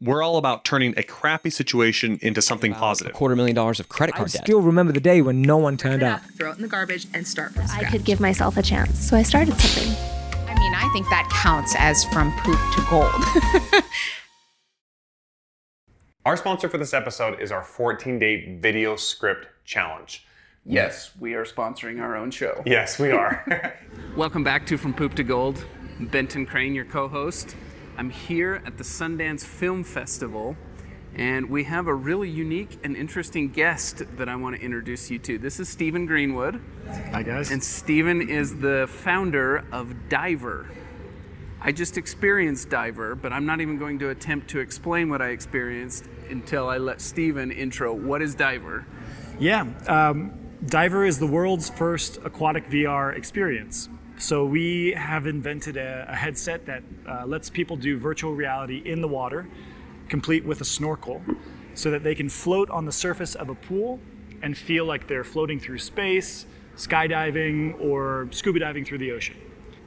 We're all about turning a crappy situation into something A positive. quarter million dollars of credit I card debt. still remember the day when no one turned up. throw it in the garbage, and start from scratch. I could give myself a chance, so I started something. I mean, I think that counts as from poop to gold. Our sponsor for this episode is our 14 day video script challenge. Yes, we are sponsoring our own show. Yes, we are. Welcome back to From Poop to Gold. Benton Crane, your co host. I'm here at the Sundance Film Festival, and we have a really unique and interesting guest that I want to introduce you to. This is Stephen Greenwood, Hi guys. and Stephen is the founder of Diver. I just experienced Diver, but I'm not even going to attempt to explain what I experienced until I let Stephen intro. What is Diver? yeah, um, Diver is the world's first aquatic VR experience. So we have invented a, a headset that uh, lets people do virtual reality in the water, complete with a snorkel, so that they can float on the surface of a pool and feel like they're floating through space, skydiving, or scuba diving through the ocean.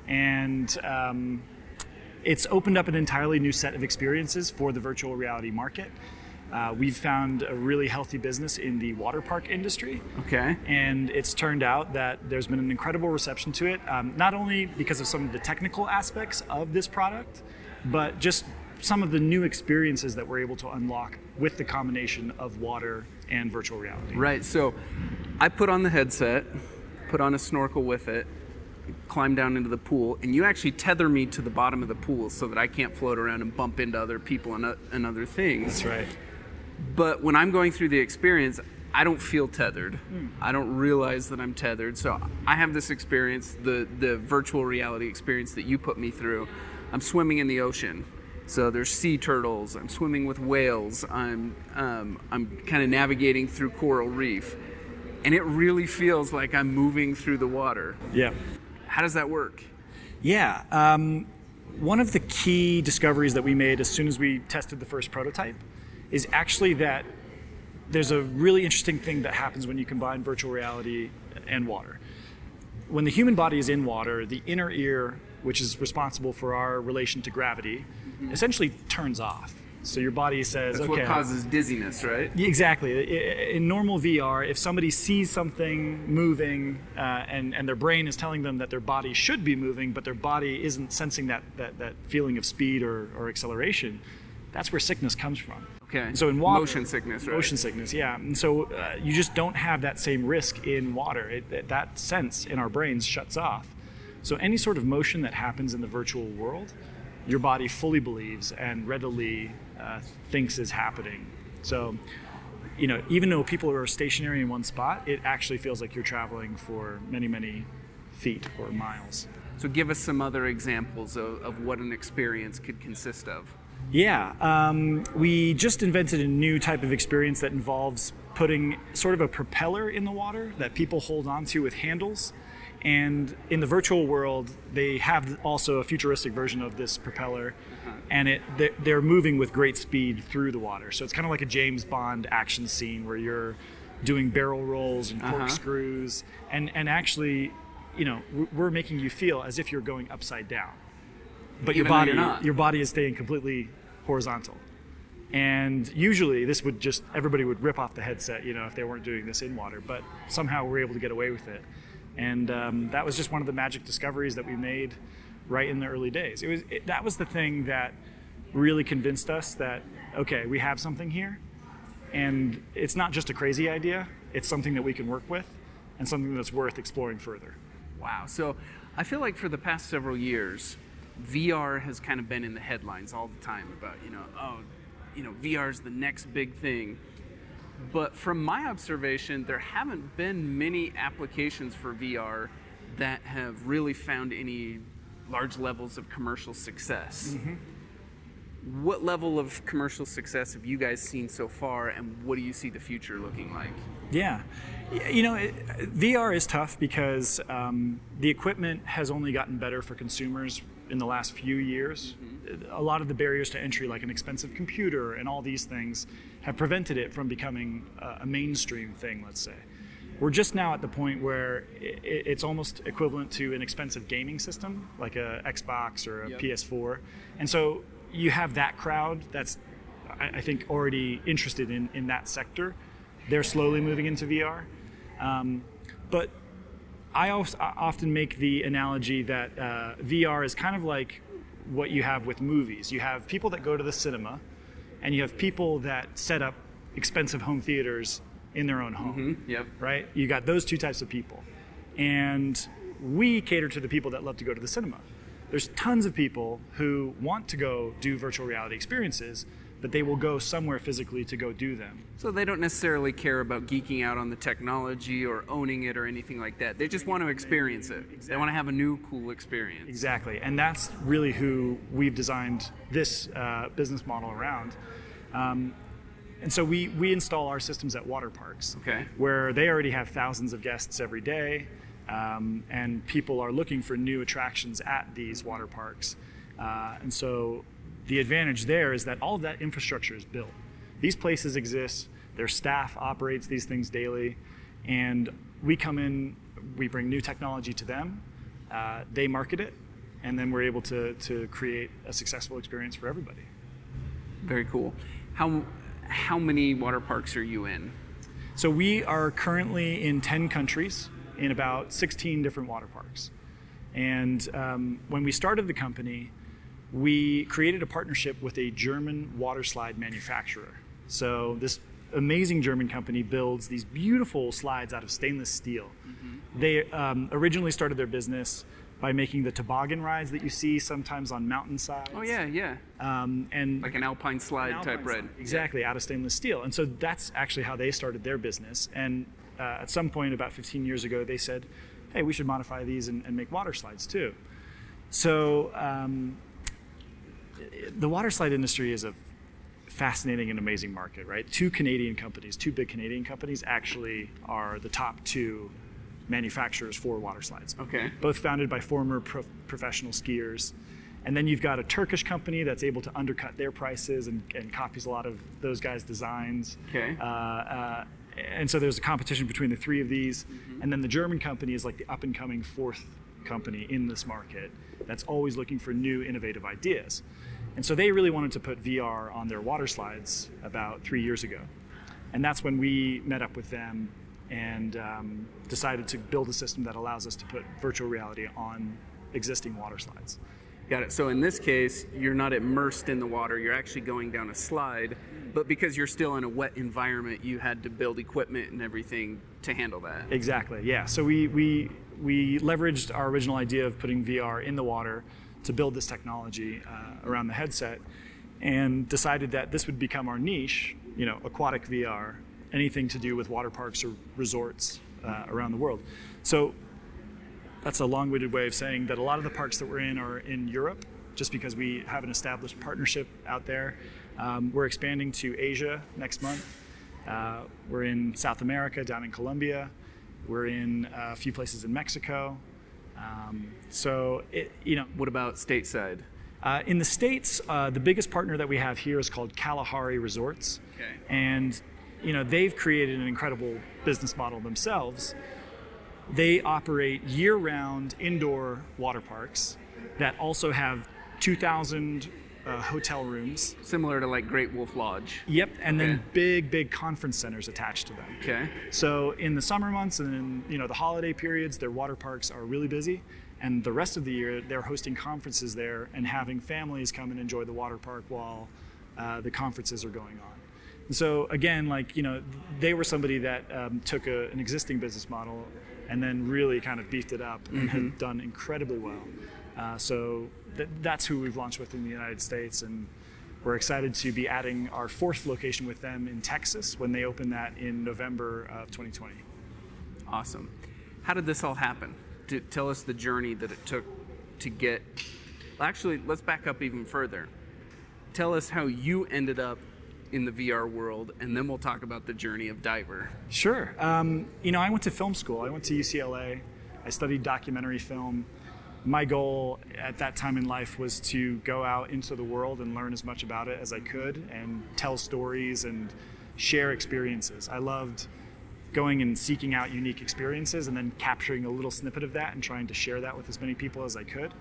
And um, it's opened up an entirely new set of experiences for the virtual reality market. Uh, we've found a really healthy business in the water park industry. Okay. And it's turned out that there's been an incredible reception to it, um, not only because of some of the technical aspects of this product, but just some of the new experiences that we're able to unlock with the combination of water and virtual reality. Right. So I put on the headset, put on a snorkel with it, climb down into the pool, and you actually tether me to the bottom of the pool so that I can't float around and bump into other people and, o- and other things. That's right. But when I'm going through the experience, I don't feel tethered. I don't realize that I'm tethered. So I have this experience, the the virtual reality experience that you put me through. I'm swimming in the ocean. So there's sea turtles. I'm swimming with whales. I'm um, I'm kind of navigating through coral reef, and it really feels like I'm moving through the water. Yeah. How does that work? Yeah. Um, one of the key discoveries that we made as soon as we tested the first prototype is actually that there's a really interesting thing that happens when you combine virtual reality and water. When the human body is in water, the inner ear, which is responsible for our relation to gravity, essentially turns off. So your body says, That's okay. what causes dizziness, right? Exactly. In normal VR, if somebody sees something moving uh, and, and their brain is telling them that their body should be moving, but their body isn't sensing that, that, that feeling of speed or, or acceleration, that's where sickness comes from. Okay. So in water, motion sickness, right? Motion sickness, yeah. And so uh, you just don't have that same risk in water. It, that sense in our brains shuts off. So any sort of motion that happens in the virtual world, your body fully believes and readily uh, thinks is happening. So, you know, even though people are stationary in one spot, it actually feels like you're traveling for many, many feet or miles. So give us some other examples of, of what an experience could consist of. Yeah, um, we just invented a new type of experience that involves putting sort of a propeller in the water that people hold onto with handles. And in the virtual world, they have also a futuristic version of this propeller, and it they're- moving with great speed through the water. So it's kind of like a James Bond action scene where you're doing barrel rolls and corkscrews, and and actually, you know, we're making you feel as if you're going upside down but your Even body not. your body is staying completely horizontal. And usually this would just everybody would rip off the headset you know if they weren't doing this in water but somehow we're able to get away with it. And um, that was just one of the magic discoveries that we made right in the early days. It was it, that was the thing that really convinced us that okay we have something here. And it's not just a crazy idea it's something that we can work with and something that's worth exploring further. Wow. So I feel like for the past several years, VR has kind of been in the headlines all the time about, you know, oh, you know, VR is the next big thing. But from my observation, there haven't been many applications for VR that have really found any large levels of commercial success. What level of commercial success have you guys seen so far, and what do you see the future looking like? Yeah. You know, it, VR is tough because um, the equipment has only gotten better for consumers in the last few years. A lot of the barriers to entry, like an expensive computer and all these things, have prevented it from becoming a, mainstream thing, let's say. We're just now at the point where it's almost equivalent to an expensive gaming system, like a Xbox or a Yep. PS4. And so you have that crowd that's I, I think, already interested in, in that sector. They're slowly moving into VR. Um, but I also often make the analogy that uh, VR is kind of like what you have with movies. You have people that go to the cinema, and you have people that set up expensive home theaters in their own home. Yep. Right? You got those two types of people. And we cater to the people that love to go to the cinema. There's tons of people who want to go do virtual reality experiences, but they will go somewhere physically to go do them. So they don't necessarily care about geeking out on the technology or owning it or anything like that. They just want to experience it. They want to have a new cool experience. Exactly, and that's really who we've designed this uh, business model around. Um, and so we, we install our systems at water parks, Okay. where they already have thousands of guests every day, um, and people are looking for new attractions at these water parks. Uh, and so the advantage there is that all of that infrastructure is built. These places exist, their staff operates these things daily, and we come in, we bring new technology to them, uh, they market it, and then we're able to, to create a successful experience for everybody. Very cool. How how many water parks are you in? So we are currently in 10 countries in about 16 different water parks. And um, when we started the company, we created a partnership with a German water slide manufacturer. So this amazing German company builds these beautiful slides out of stainless steel. They um, originally started their business by making the toboggan rides that you see sometimes on mountainsides. Oh yeah, yeah. Um, and Like an alpine slide an type ride. Exactly, out of stainless steel. And so that's actually how they started their business. And uh, at some point, about 15 years ago, they said, hey, we should modify these and, and make water slides too. So um, the water slide industry is a fascinating and amazing market, right? Two Canadian companies, two big Canadian companies, actually are the top two manufacturers for water slides. Okay. Both founded by former pro- professional skiers. And then you've got a Turkish company that's able to undercut their prices and, and copies a lot of those guys' designs. Okay. Uh, uh, and so there's a competition between the three of these. Mm-hmm. And then the German company is like the up and coming fourth company in this market that's always looking for new innovative ideas. And so they really wanted to put VR on their water slides about three years ago. And that's when we met up with them and um, decided to build a system that allows us to put virtual reality on existing water slides. Got it. So in this case, you're not immersed in the water. You're actually going down a slide, but because you're still in a wet environment, you had to build equipment and everything to handle that. Exactly. Yeah. So we we we leveraged our original idea of putting VR in the water to build this technology uh, around the headset, and decided that this would become our niche. You know, aquatic VR, anything to do with water parks or resorts uh, around the world. So that's a long-winded way of saying that a lot of the parks that we're in are in Europe, just because we have an established partnership out there. Um, we're expanding to Asia next month. Uh, we're in South America, down in Colombia. We're in a few places in Mexico. Um, so, it, you know, What about stateside? uh, in the States, uh, the biggest partner that we have here is called Kalahari Resorts. Okay. And, you know, they've created an incredible business model themselves. They operate year round indoor water parks that also have 2,000 uh, hotel rooms. Similar to like Great Wolf Lodge. Yep. And then big, big conference centers attached to them. Okay. So in the summer months and in you know the holiday periods, their water parks are really busy, and the rest of the year they're hosting conferences there and having families come and enjoy the water park while uh, the conferences are going on. And so again, like you know, they were somebody that um, took a, an existing business model and then really kind of beefed it up and had done incredibly well. Uh, so th- that's who we've launched with in the United States and. We're excited to be adding our fourth location with them in Texas when they open that in November of 2020. Awesome. How did this all happen? To tell us the journey that it took to get. Well, Actually, let's back up even further. Tell us how you ended up in the VR world, and then we'll talk about the journey of Diver. Sure. Um, you know, I went to film school. I went to UCLA. I studied documentary film. My goal at that time in life was to go out into the world and learn as much about it as I could and tell stories and share experiences. I loved going and seeking out unique experiences and then capturing a little snippet of that and trying to share that with as many people as I could.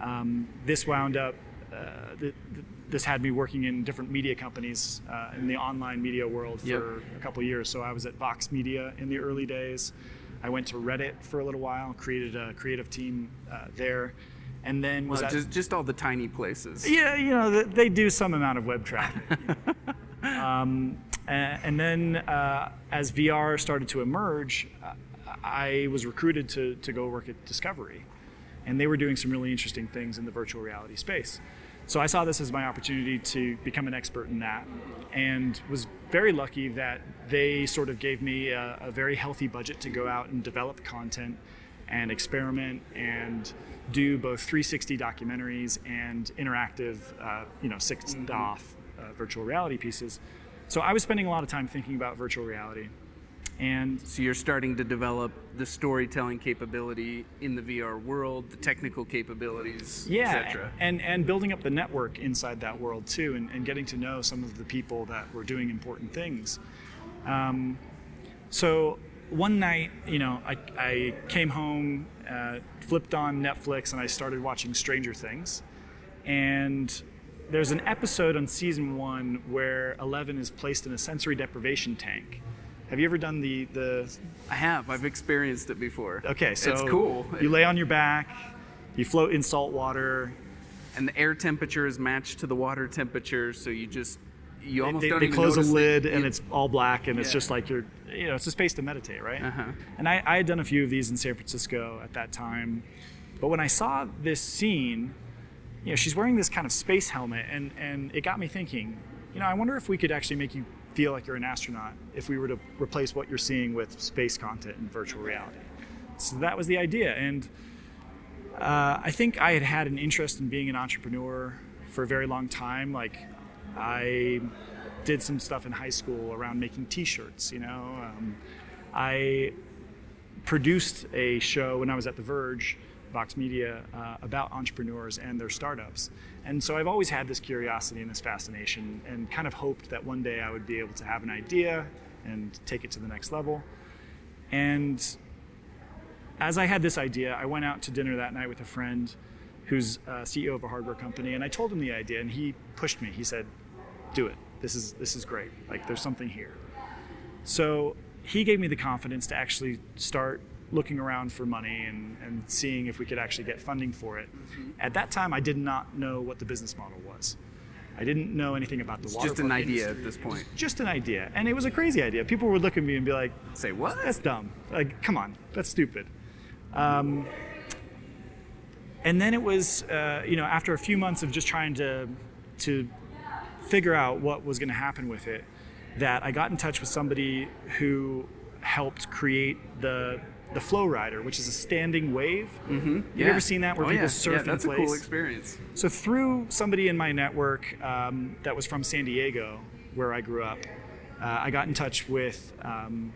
Um, this wound up uh, th- th- this had me working in different media companies uh, in the online media world for Yep. a couple years. So I was at Vox Media in the early days. I went to Reddit for a little while, created a creative team uh, there, and then was Well, just just all the tiny places. yeah, you know, th- they do some amount of web traffic. um, a- and then uh, as VR started to emerge, uh, I was recruited to, to go work at Discovery. And they were doing some really interesting things in the virtual reality space. So I saw this as my opportunity to become an expert in that and was very lucky that they sort of gave me a, a very healthy budget to go out and develop content and experiment and do both 360 documentaries and interactive, uh, you know, 6 off uh, virtual reality pieces. So I was spending a lot of time thinking about virtual reality. And So you're starting to develop the storytelling capability in the VR world, the technical capabilities, yeah, and and building up the network inside that world too, and, and getting to know some of the people that were doing important things. Um, so one night, you know, I, I came home, uh, flipped on Netflix, and I started watching Stranger Things. And there's an episode on season one where Eleven is placed in a sensory deprivation tank. Have you ever done the the I have. I've experienced it before. Okay, so it's cool. You lay on your back, you float in salt water. and the air temperature is matched to the water temperature, so you just you almost they, don't they even close a lid and it's all black and it's just like you're you know it's a space to meditate right Uh-huh. and I, I had done a few of these in san francisco at that time but when i saw this scene you know she's wearing this kind of space helmet and and it got me thinking you know i wonder if we could actually make you feel like you're an astronaut if we were to replace what you're seeing with space content in virtual reality so that was the idea and uh, I think I had had an interest in being an entrepreneur for a very long time. Like, I did some stuff in high school around making T-shirts. You know, um, I produced a show when I was at The Verge, Vox Media, uh, about entrepreneurs and their startups. And so I've always had this curiosity and this fascination, and kind of hoped that one day I would be able to have an idea and take it to the next level. And as I had this idea, I went out to dinner that night with a friend who's uh, CEO of a hardware company, and I told him the idea, and he pushed me. He said, "Do it. This is this is great. Like there's something here." So he gave me the confidence to actually start looking around for money and, and seeing if we could actually get funding for it. At that time, I did not know what the business model was. I didn't know anything about the It's water just an idea industry. at this point. Just an idea, and it was a crazy idea. People would look at me and be like, Say what? that's dumb. Like, come on, that's stupid. Um, and then it was, uh, you know, after a few months of just trying to to figure out what was going to happen with it, that I got in touch with somebody who helped create the the FlowRider, which is a standing wave. Mm-hmm. Have you ever seen that where oh, people yeah. surf yeah, that's in a place? cool experience. So through somebody in my network um, that was from San Diego, where I grew up, uh, I got in touch with um,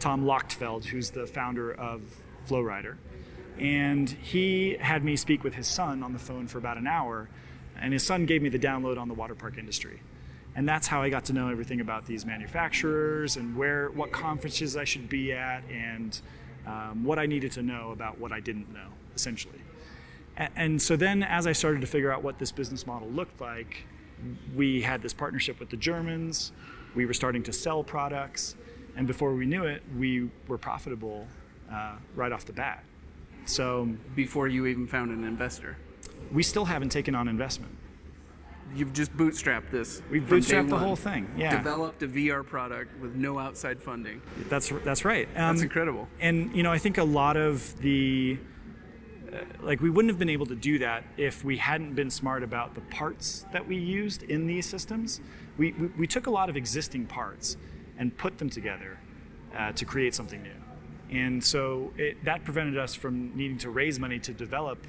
Tom Lochtfeld, who's the founder of FlowRider, and he had me speak with his son on the phone for about an hour, and his son gave me the download on the water park industry. And that's how I got to know everything about these manufacturers and where, what conferences I should be at, and um, what I needed to know about what I didn't know, essentially. And so then, as I started to figure out what this business model looked like, we had this partnership with the Germans. We were starting to sell products, and before we knew it, we were profitable uh, right off the bat. So Before you even found an investor, we still haven't taken on investment. You've just bootstrapped this. We've bootstrapped the whole thing. Yeah, Developed a VR product with no outside funding. that's that's right. Um, That's incredible. And you know, I think a lot of the uh, like we wouldn't have been able to do that if we hadn't been smart about the parts that we used in these systems. We we, we took a lot of existing parts and put them together uh, to create something new. And so it, that prevented us from needing to raise money to develop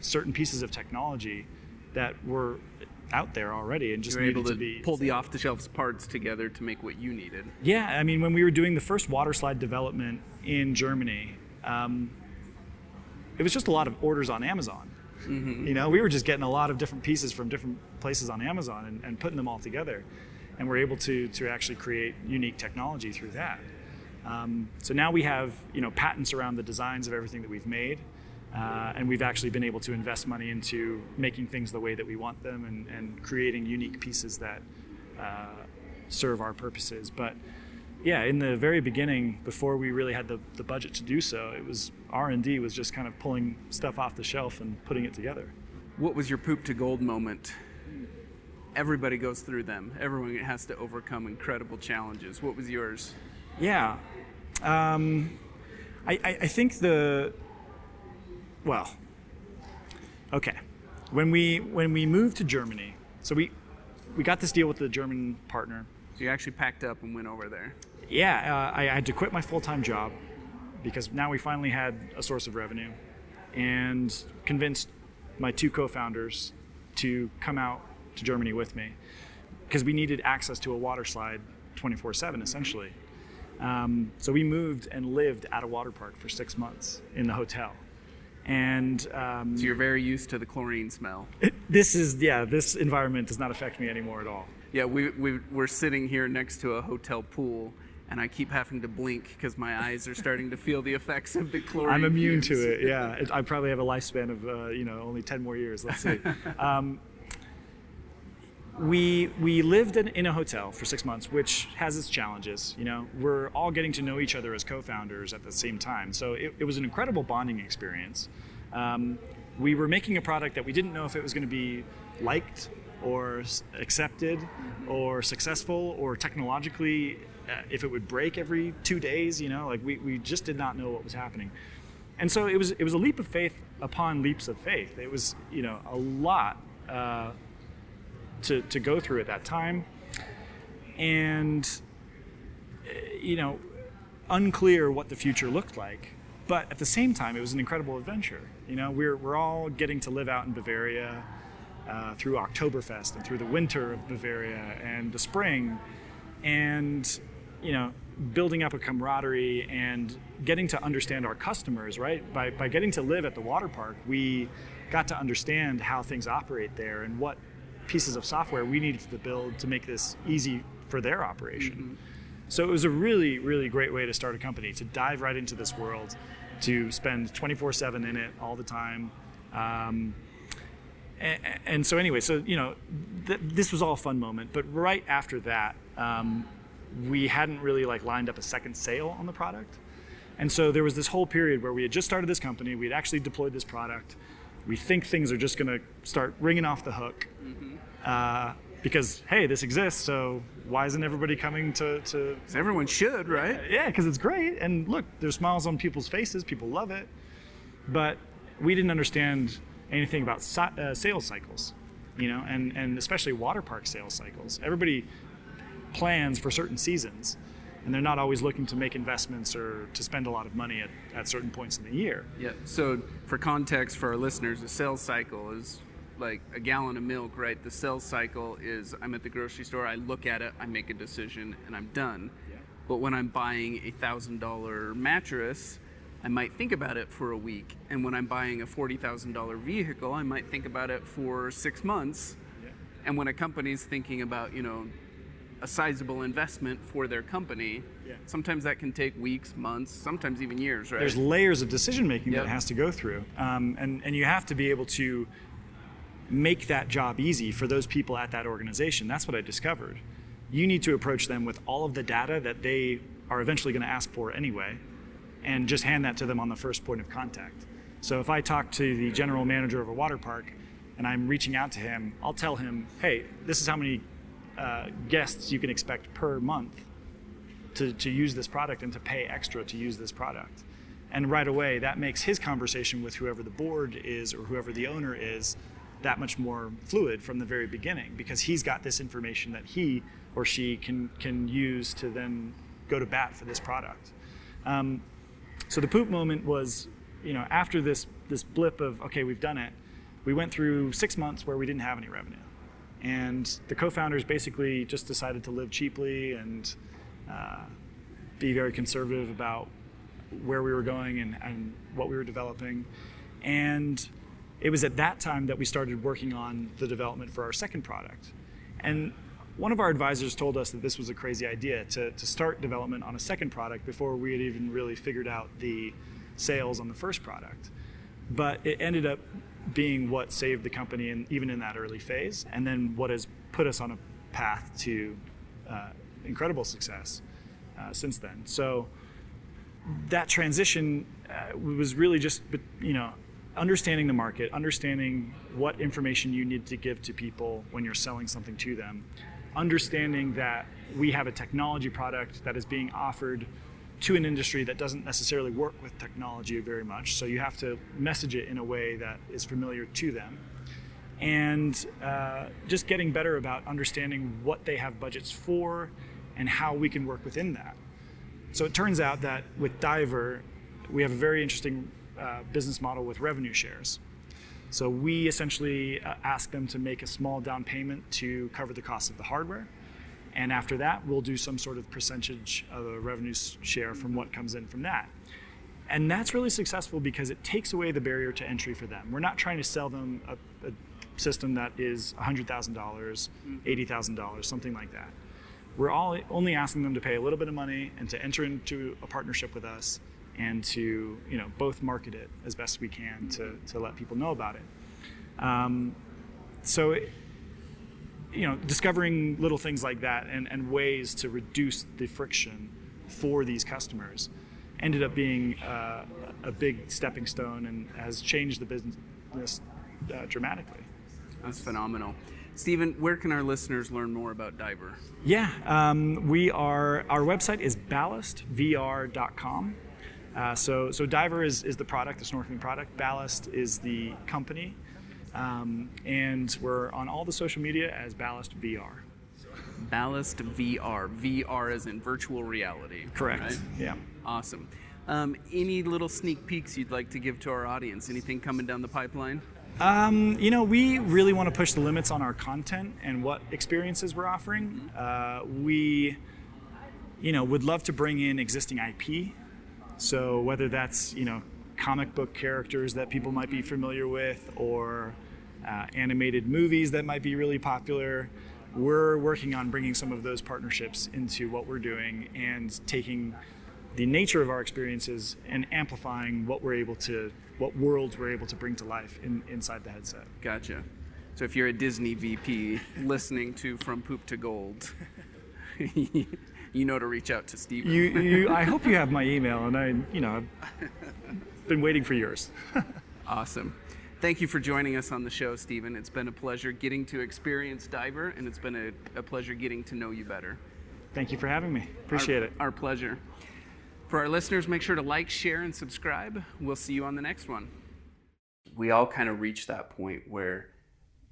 certain pieces of technology that were out there already and just able to, to be pull the off-the-shelf parts together to make what you needed. yeah, I mean, when we were doing the first water slide development in Germany, um, it was just a lot of orders on Amazon. You know, we were just getting a lot of different pieces from different places on Amazon and, and putting them all together, and we're able to to actually create unique technology through that. Um, so now we have you know patents around the designs of everything that we've made. Uh, and we've actually been able to invest money into making things the way that we want them and, and creating unique pieces that uh, serve our purposes. But yeah, in the very beginning, before we really had the, the budget to do so, it was R&D was just kind of pulling stuff off the shelf and putting it together. What was your poop to gold moment? Everybody goes through them. Everyone has to overcome incredible challenges. What was yours? Yeah, um, I, I, I think the well, okay, when we when we moved to Germany, so we we got this deal with the German partner. So you actually packed up and went over there. Yeah, uh, I had to quit my full time job because now we finally had a source of revenue, and convinced my two co-founders to come out to Germany with me because we needed access to a water slide 24/7 essentially. Um, so we moved and lived at a water park for six months in the hotel. And um, So you're very used to the chlorine smell. it- this is, yeah, this environment does not affect me anymore at all. Yeah, we, we, we're sitting here next to a hotel pool, and I keep having to blink because my eyes are starting to feel the effects of the chlorine. I'm immune to it, yeah. It, I probably have a lifespan of, uh, you know, only 10 more years, let's see. um, we we lived in, in a hotel for six months, which has its challenges. You know, we're all getting to know each other as co-founders at the same time, so it, it was an incredible bonding experience. Um, we were making a product that we didn't know if it was going to be liked or accepted or successful or technologically uh, if it would break every two days. You know, like we, we just did not know what was happening. And so it was it was a leap of faith upon leaps of faith. It was you know a lot uh, to to go through at that time, and uh, you know unclear what the future looked like. But at the same time, it was an incredible adventure. You know, we're we're all getting to live out in Bavaria uh, through Oktoberfest and through the winter of Bavaria and the spring, and you know building up a camaraderie and getting to understand our customers right by, by getting to live at the water park we got to understand how things operate there and what pieces of software we needed to build to make this easy for their operation so it was a really really great way to start a company to dive right into this world to spend 24-7 in it all the time um, and, and so anyway, so you know, th- this was all a fun moment. But right after that, um, we hadn't really like lined up a second sale on the product, and so there was this whole period where we had just started this company. we had actually deployed this product. We think things are just going to start ringing off the hook uh, because hey, this exists. So why isn't everybody coming to to Everyone should, right? yeah, because it's great. And look, there's smiles on people's faces. People love it. But we didn't understand anything about si- uh, sales cycles, you know, and, and especially water park sales cycles. Everybody plans for certain seasons, and they're not always looking to make investments or to spend a lot of money at, at certain points in the year. Yeah. So, for context for our listeners, a sales cycle is like a gallon of milk, right? The sales cycle is I'm at the grocery store, I look at it, I make a decision, and I'm done. But when I'm buying a thousand dollar mattress, I might think about it for a week. And when I'm buying a forty thousand dollar vehicle, I might think about it for six months. And when a company's thinking about, you know, a sizable investment for their company, Yeah. sometimes that can take weeks, months, sometimes even years, right? There's layers of decision making Yep. that it has to go through, um, and and you have to be able to make that job easy for those people at that organization. That's what I discovered. You need to approach them with all of the data that they are eventually going to ask for anyway, and just hand that to them on the first point of contact. So if I talk to the general manager of a water park and I'm reaching out to him, I'll tell him, hey, this is how many uh, guests you can expect per month to, to use this product and to pay extra to use this product. And right away, that makes his conversation with whoever the board is or whoever the owner is that much more fluid from the very beginning because he's got this information that he or she can, can use to then go to bat for this product. Um, so the poop moment was, you know, after this this blip of okay, we've done it. We went through six months where we didn't have any revenue, and the co-founders basically just decided to live cheaply and uh, be very conservative about where we were going and, and what we were developing. And it was at that time that we started working on the development for our second product. And one of our advisors told us that this was a crazy idea to, to start development on a second product before we had even really figured out the sales on the first product. but it ended up being what saved the company, in, even in that early phase, and then what has put us on a path to uh, incredible success uh, since then. So that transition uh, was really just, you know, understanding the market, understanding what information you need to give to people when you're selling something to them, understanding that we have a technology product that is being offered to an industry that doesn't necessarily work with technology very much. So you have to message it in a way that is familiar to them. And uh, just getting better about understanding what they have budgets for and how we can work within that. So it turns out that with Diver, we have a very interesting uh, business model with revenue shares. So we essentially uh, ask them to make a small down payment to cover the cost of the hardware. And after that, we'll do some sort of percentage of a revenue share from what comes in from that. And that's really successful because it takes away the barrier to entry for them. We're not trying to sell them a, a system that is $100,000, $80,000, something like that. We're all only asking them to pay a little bit of money and to enter into a partnership with us and to you know both market it as best we can to, to let people know about it. Um, so it, you know discovering little things like that and, and ways to reduce the friction for these customers ended up being uh, a big stepping stone and has changed the business uh, dramatically. That's phenomenal. Stephen, where can our listeners learn more about Diver? Yeah, um, we are. Our website is ballastvr.com. Uh, so, so Diver is, is the product, the snorkeling product. Ballast is the company. Um, and we're on all the social media as Ballast VR. Ballast VR. VR is in virtual reality. Correct. Right? Yeah. Awesome. Um, any little sneak peeks you'd like to give to our audience? Anything coming down the pipeline? Um, you know, we really want to push the limits on our content and what experiences we're offering. Uh, we, you know, would love to bring in existing IP so whether that's you know comic book characters that people might be familiar with or uh, animated movies that might be really popular, we're working on bringing some of those partnerships into what we're doing and taking the nature of our experiences and amplifying what we're able to, what worlds we're able to bring to life in, inside the headset. Gotcha. So if you're a Disney VP listening to From Poop to Gold, you know to reach out to Stephen. You, you, I hope you have my email, and I, you know, I've been waiting for yours. awesome. Thank you for joining us on the show, Stephen. It's been a pleasure getting to experience Diver, and it's been a, a pleasure getting to know you better. Thank you for having me. Appreciate our, it. Our pleasure. For our listeners, make sure to like, share, and subscribe. We'll see you on the next one. We all kind of reach that point where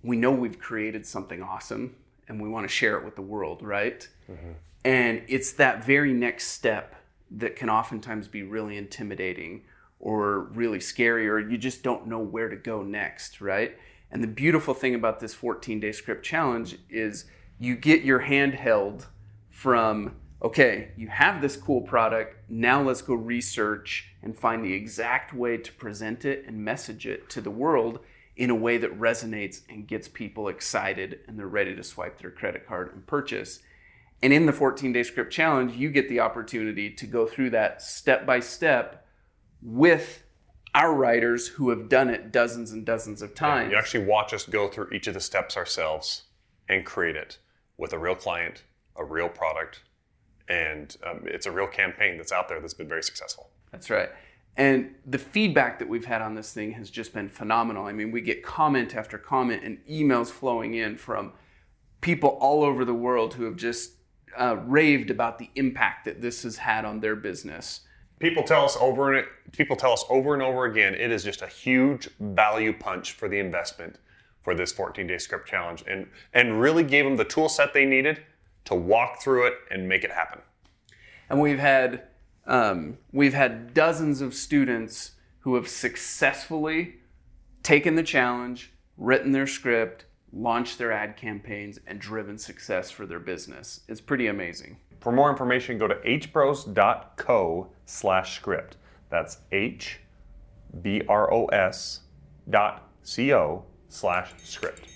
we know we've created something awesome and we want to share it with the world, right? Mm-hmm. And it's that very next step that can oftentimes be really intimidating or really scary, or you just don't know where to go next, right? And the beautiful thing about this 14 day script challenge is you get your hand held from, okay, you have this cool product, now let's go research and find the exact way to present it and message it to the world in a way that resonates and gets people excited and they're ready to swipe their credit card and purchase. And in the 14 day script challenge, you get the opportunity to go through that step by step with our writers who have done it dozens and dozens of times. Yeah, you actually watch us go through each of the steps ourselves and create it with a real client, a real product, and um, it's a real campaign that's out there that's been very successful. That's right. And the feedback that we've had on this thing has just been phenomenal. I mean, we get comment after comment and emails flowing in from people all over the world who have just uh, raved about the impact that this has had on their business. People tell us over and people tell us over and over again it is just a huge value punch for the investment for this 14-day script challenge, and and really gave them the tool set they needed to walk through it and make it happen. And we've had um, we've had dozens of students who have successfully taken the challenge, written their script, launched their ad campaigns, and driven success for their business. It's pretty amazing. For more information, go to hbros.co slash script. That's H B R O S dot C O slash script.